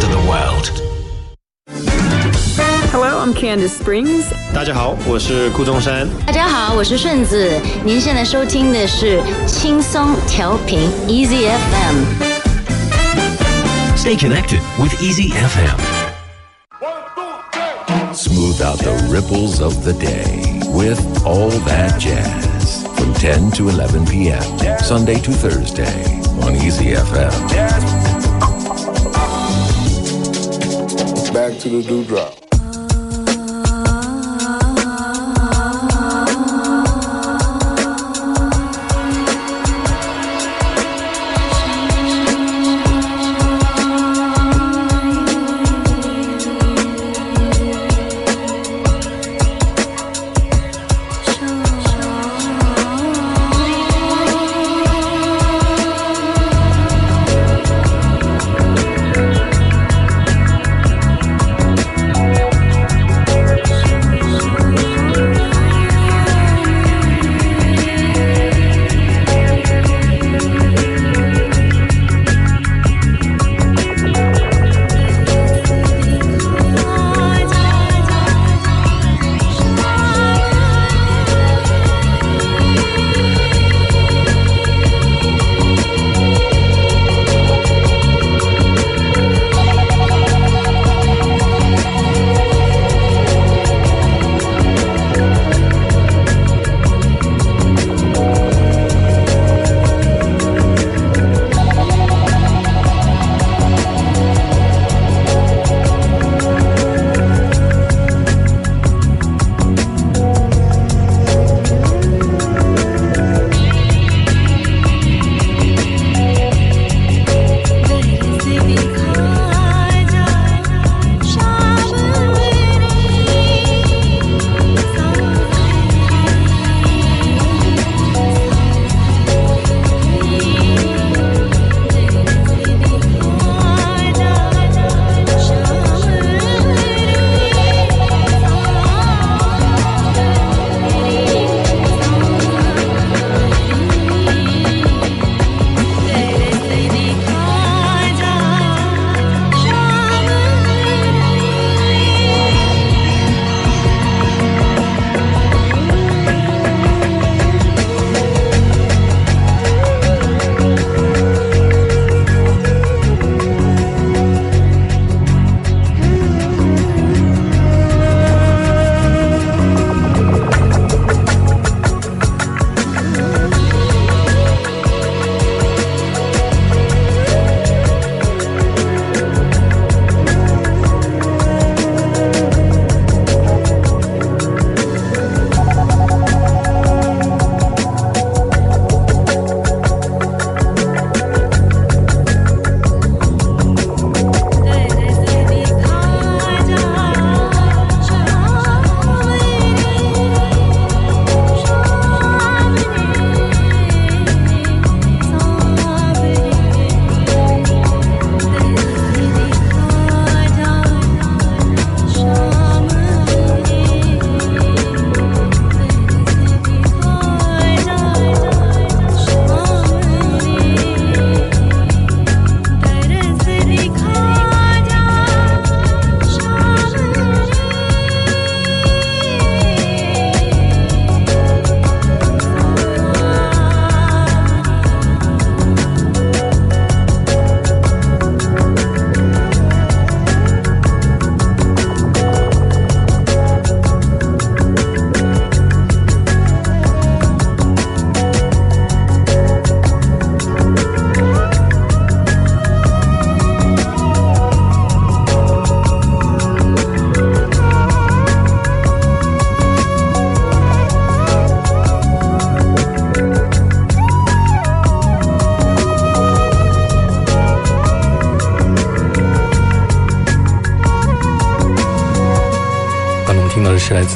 rest of the world. Hello, I'm Kandace Springs. 大家好，我是顾中山。大家好，我是顺子。您现在收听的是轻松调频 Easy FM。Stay connected with Easy FM. Smooth out the ripples of the day with all that jazz from 10 to 11 p.m. Sunday to Thursday on Easy FM. Back to the dewdrop.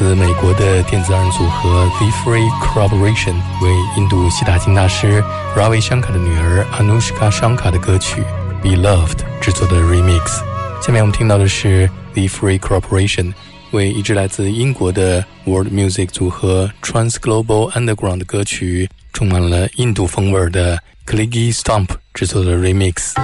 自美国的电子二人组合 The Free Corporation 为印度西塔金大师 Ravi Shankar 的女儿 Anushka Shankar 的歌曲 Beloved 制作的 remix。下面我们听到的是 The Free Corporation 为一支来自英国的 World Music 组合 Trans Global Underground 的歌曲，充满了印度风味的 Kligi Stomp 制作的 remix。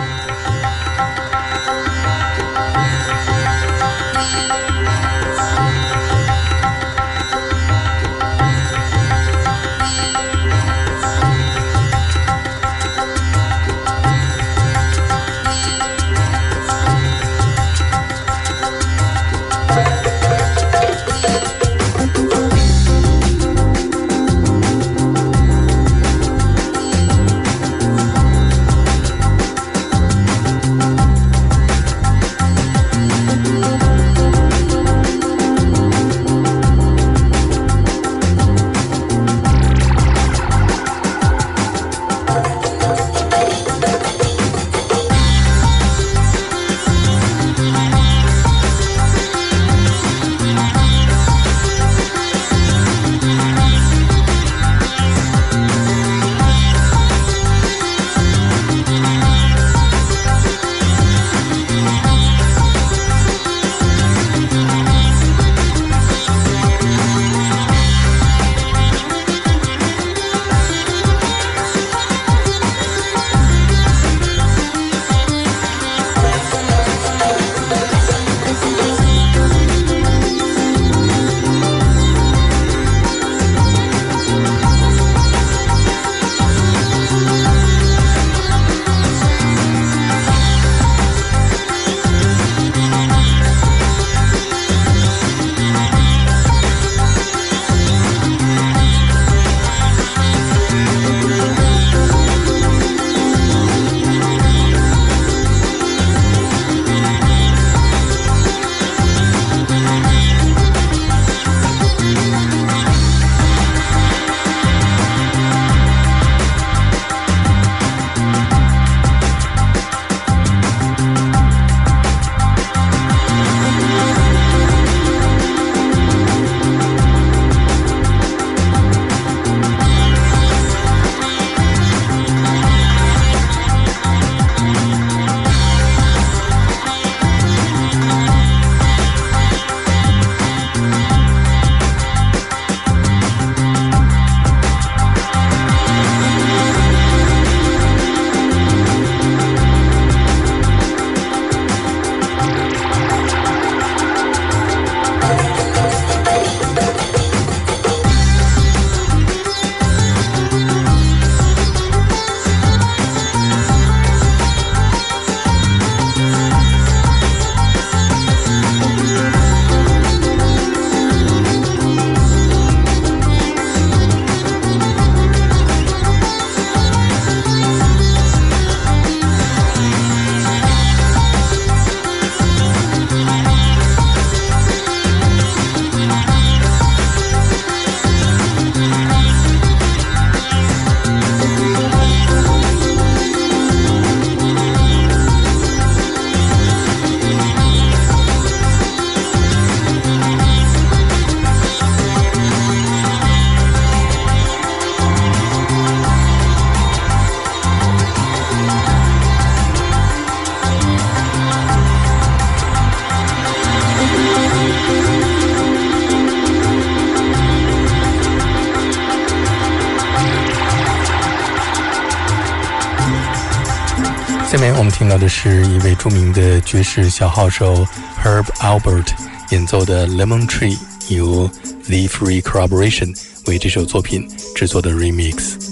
的是一位著名的爵士小号手 Herb Albert 演奏的《Lemon Tree》，由 The Free Corporation 为这首作品制作的 Remix。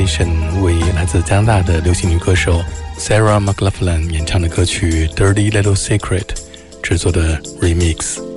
Mason 为来自加拿大的流行女歌手 Sarah McLaughlin 演唱的歌曲《Dirty Little Secret》制作的 Remix。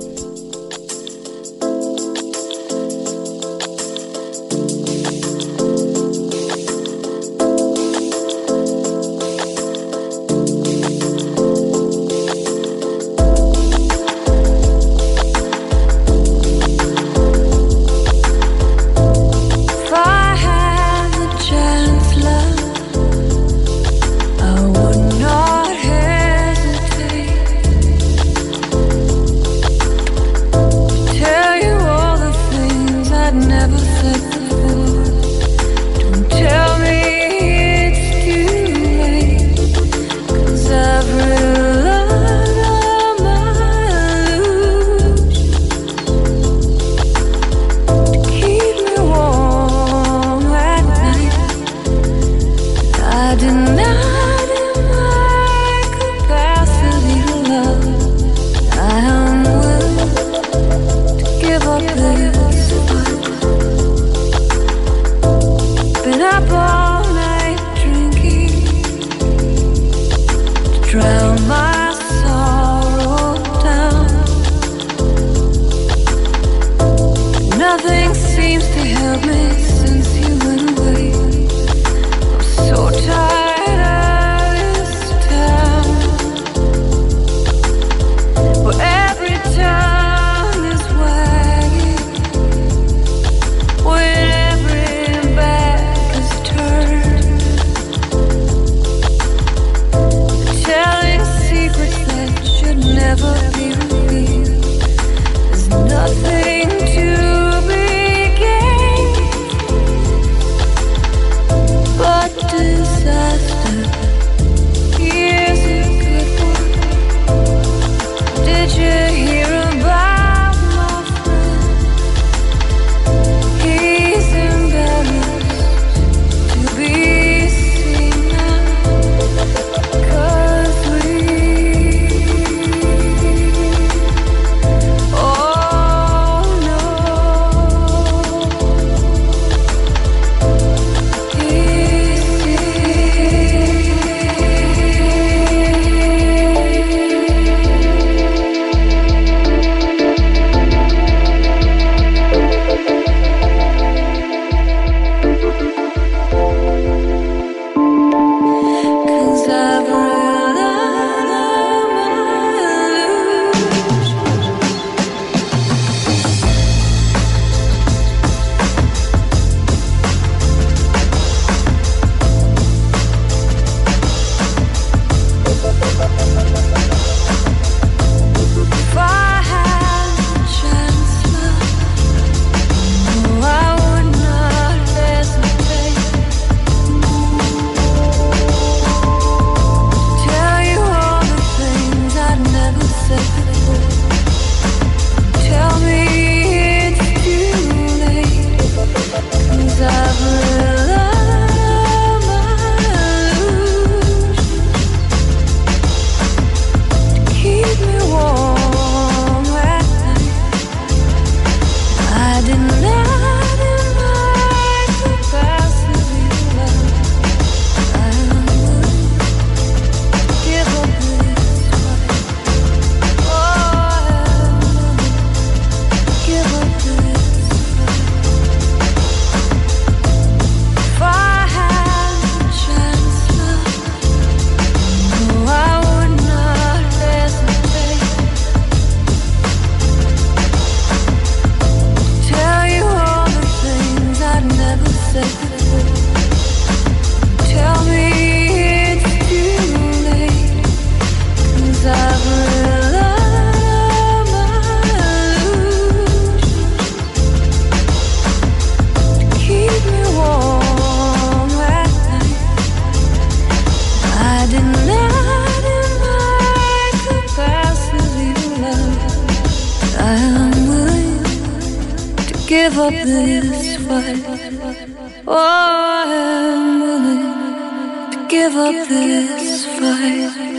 Oh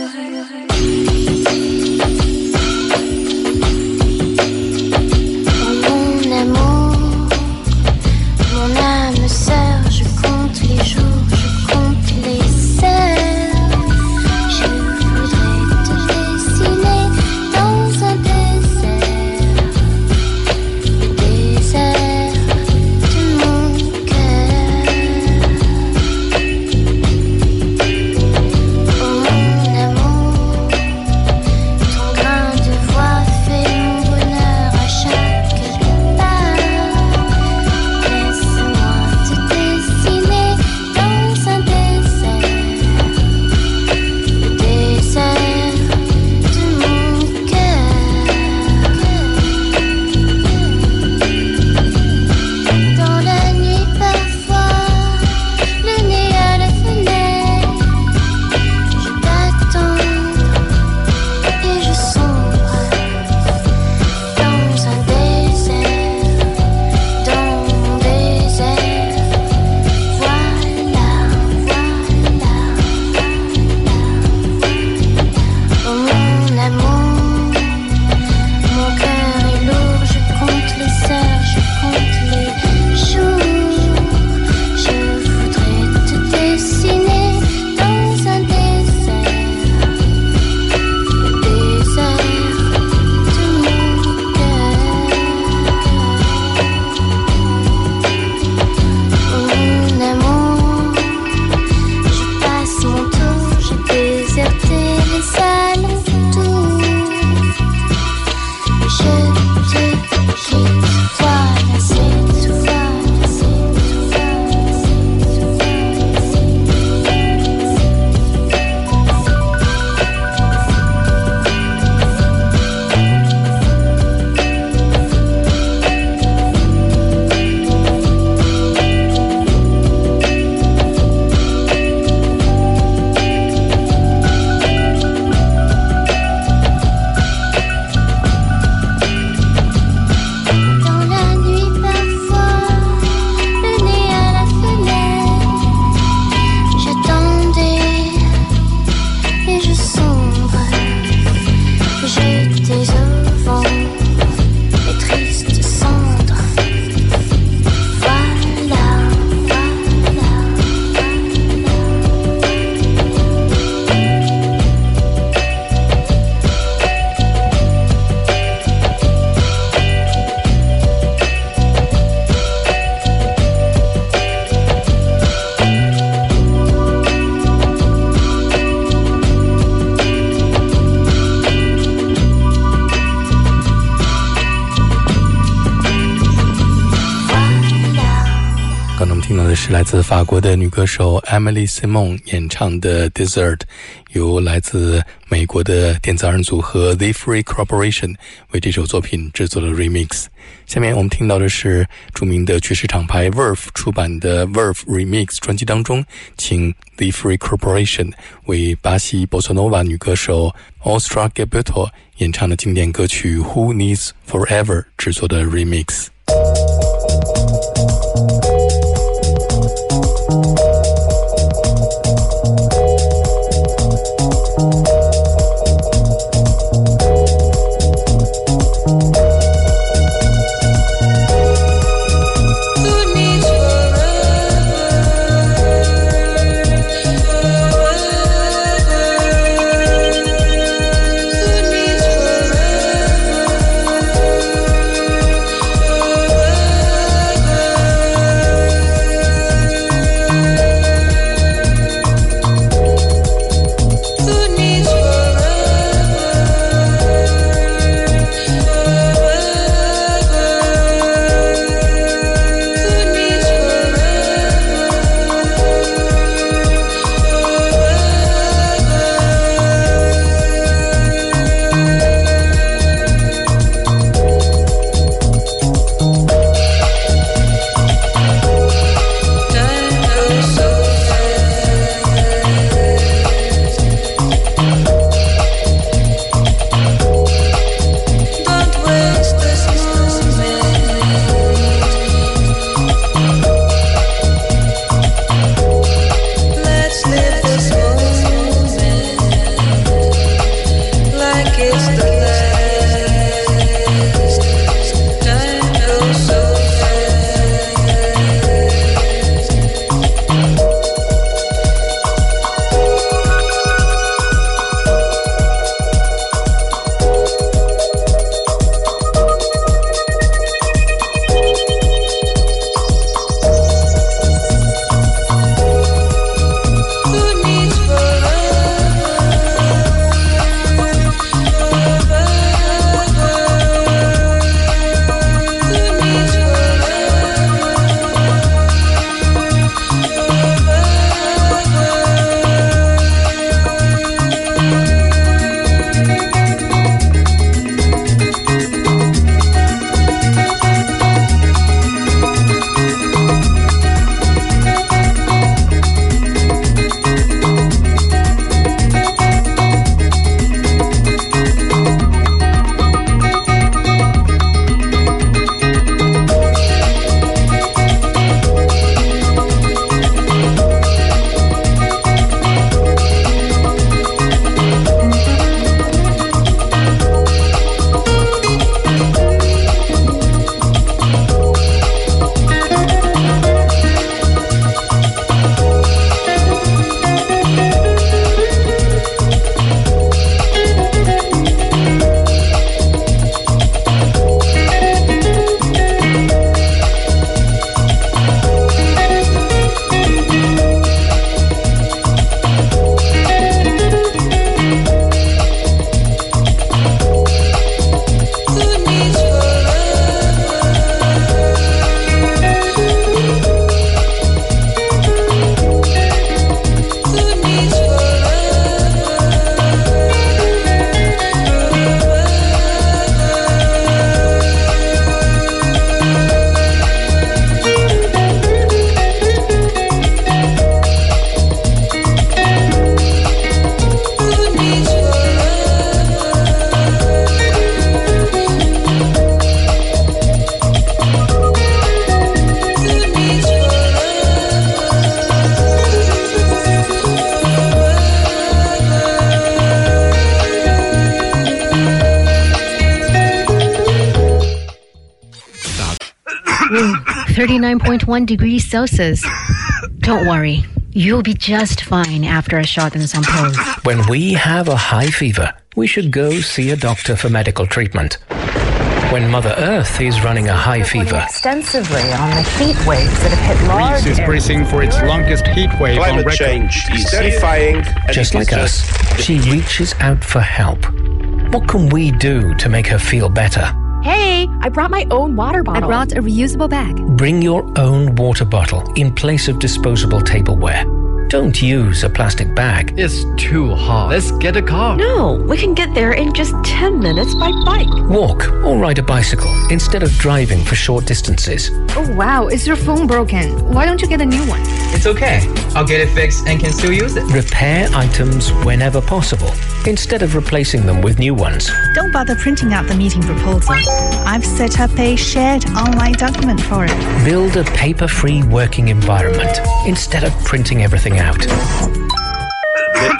是来自法国的女歌手 Emily Simon 演唱的《Desert》，由来自美国的电子二人组合 The Free Corporation 为这首作品制作了 remix。下面我们听到的是著名的爵士厂牌 Verve 出版的 Verve Remix 专辑当中，请 The Free Corporation 为巴西 Bossa Nova 女歌手 Ostra Gilberto 演唱的经典歌曲《Who Needs Forever》制作的 remix。39.1 degree Celsius. Don't worry, you'll be just fine after a shot and some pills. When we have a high fever, we should go see a doctor for medical treatment. When Mother Earth is running a high fever, extensively on the heat waves that have hit large Greece is bracing for its longest heat wave on record. change is defying. and just like us, just she reaches out for help. What can we do to make her feel better? Hey, I brought my own water bottle. I brought a reusable bag. Bring your own water bottle in place of disposable tableware. Don't use a plastic bag. It's too hot. Let's get a car. No, we can get there in just 10 minutes by bike. Walk or ride a bicycle instead of driving for short distances. Oh wow, is your phone broken? Why don't you get a new one? It's okay. I'll get it fixed and can still use it. Repair items whenever possible instead of replacing them with new ones. Don't bother printing out the meeting proposal. I've set up a shared online document for it. Build a paper free working environment instead of printing everything out. The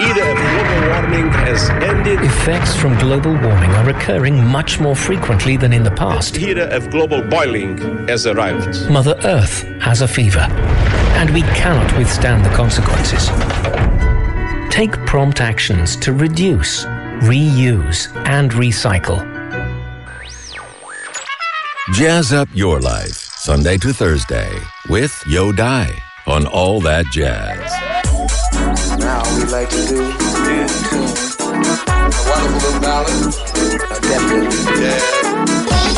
era of global warming has ended. Effects from global warming are occurring much more frequently than in the past. The era of global boiling has arrived. Mother Earth has a fever, and we cannot withstand the consequences. Take prompt actions to reduce, reuse, and recycle. Jazz up your life, Sunday to Thursday, with Yo Dai on All That Jazz. Now we like to do new tune. A wonderful little ballad. A definitely jazz.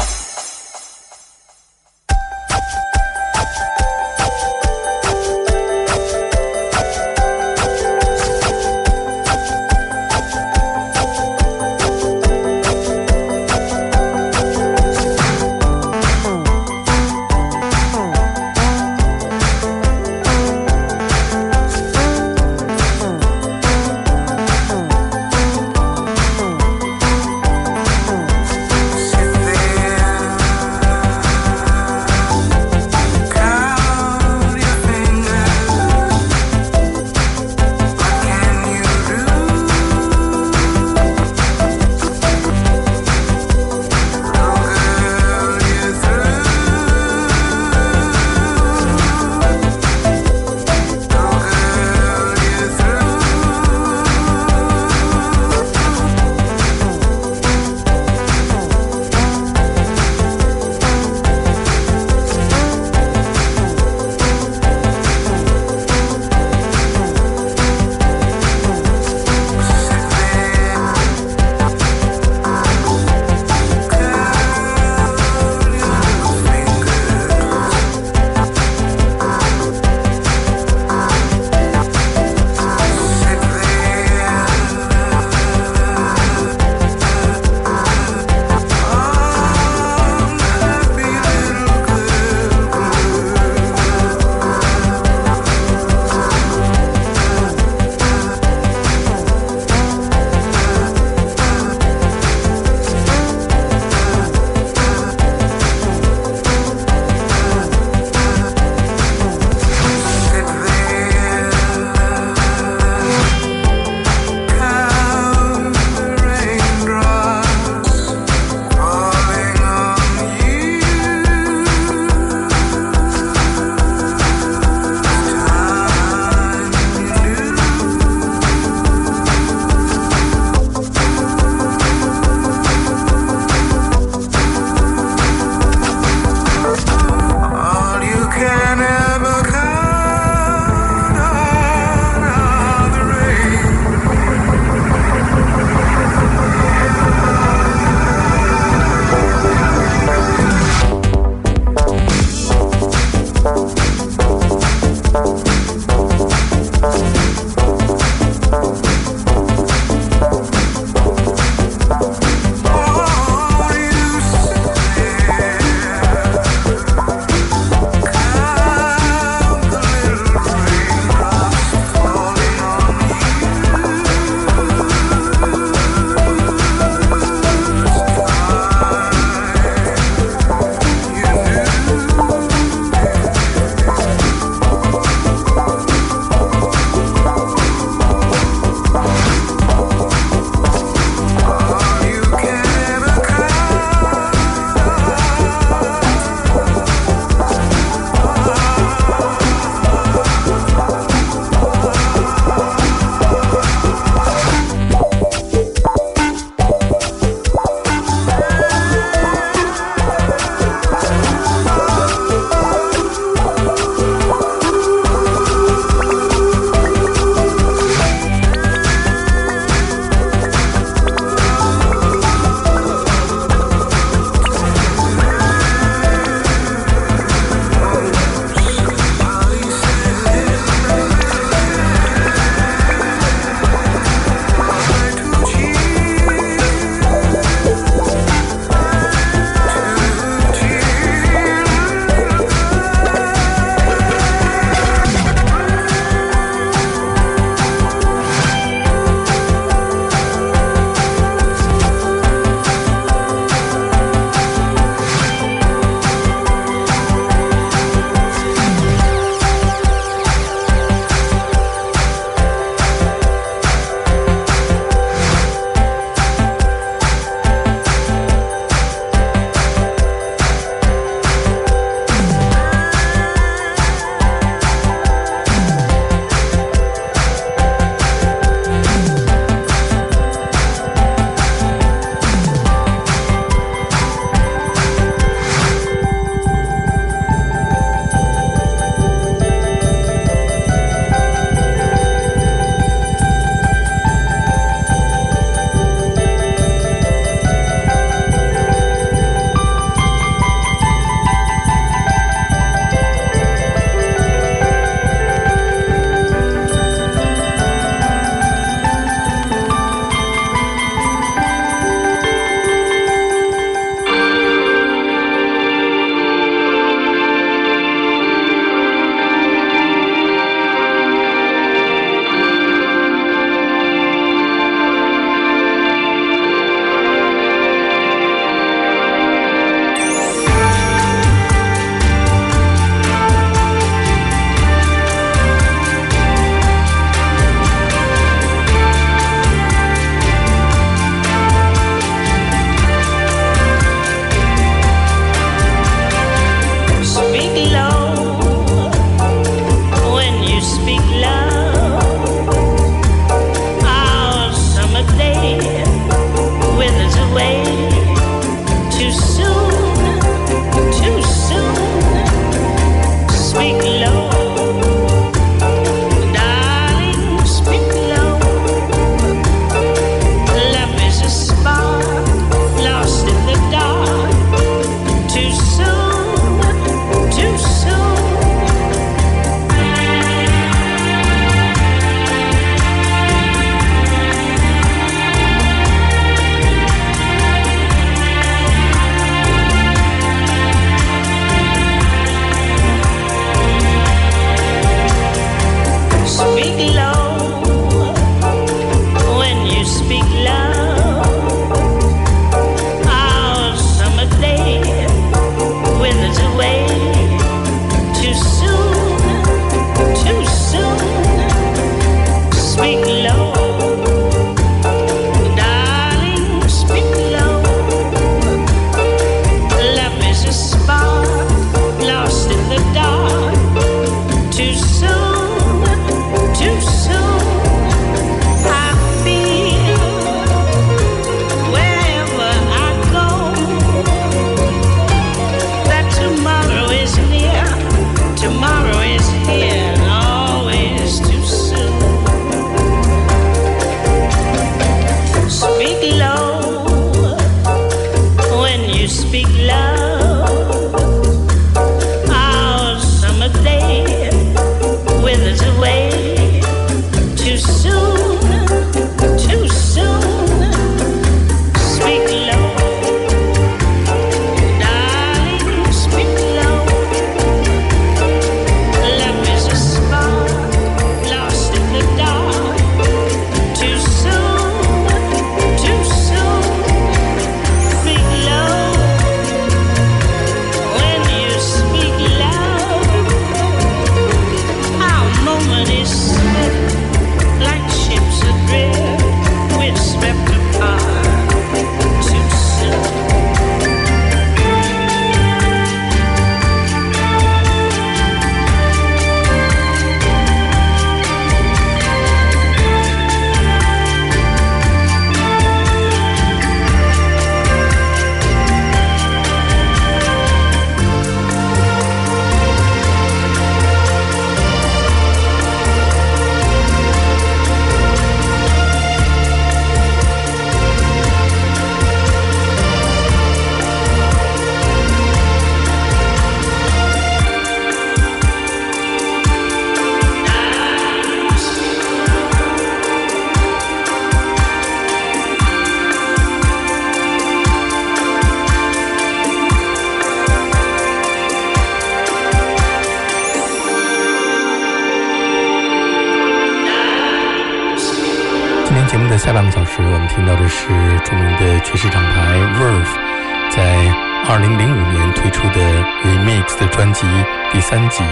听到的是著名的爵士厂牌 Verve 在2005年推出的 Remix 的专辑第三集。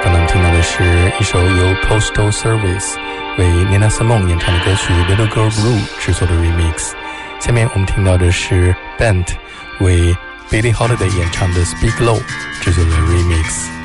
刚才我们听到的是一首由 Postal Service 为 Nina Simone 演唱的歌曲《Little Girl Blue》制作的 Remix。下面我们听到的是 Bent 为 Billie Holiday 演唱的《Speak Low》制作的 Remix。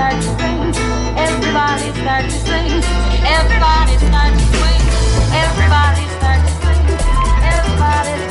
start to. Everybody start to sing. Everybody start to sing. Everybody start to sing. Everybody.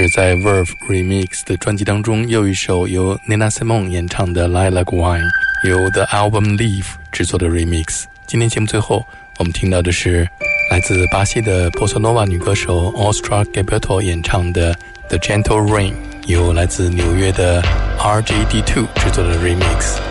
是在 Verve Remix 的专辑当中又一首由 Nina Simone 演唱的《Lilac Wine》，由 The Album Leaf 制作的 Remix。今天节目最后，我们听到的是来自巴西的波萨诺瓦女歌手 Ostra Gilberto 演唱的《The Gentle Rain》，由来自纽约的 RJD2 制作的 Remix。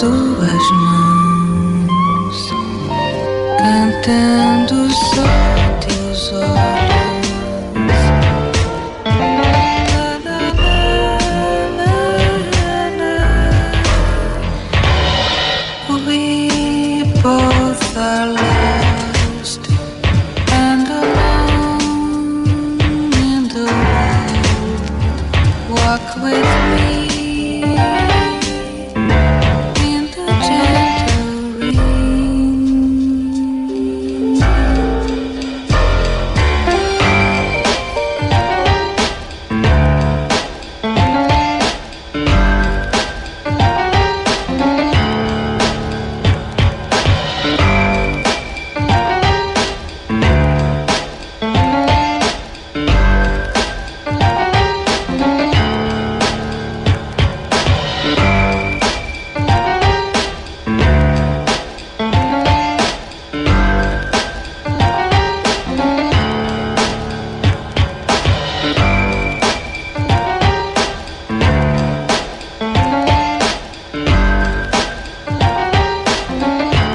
tú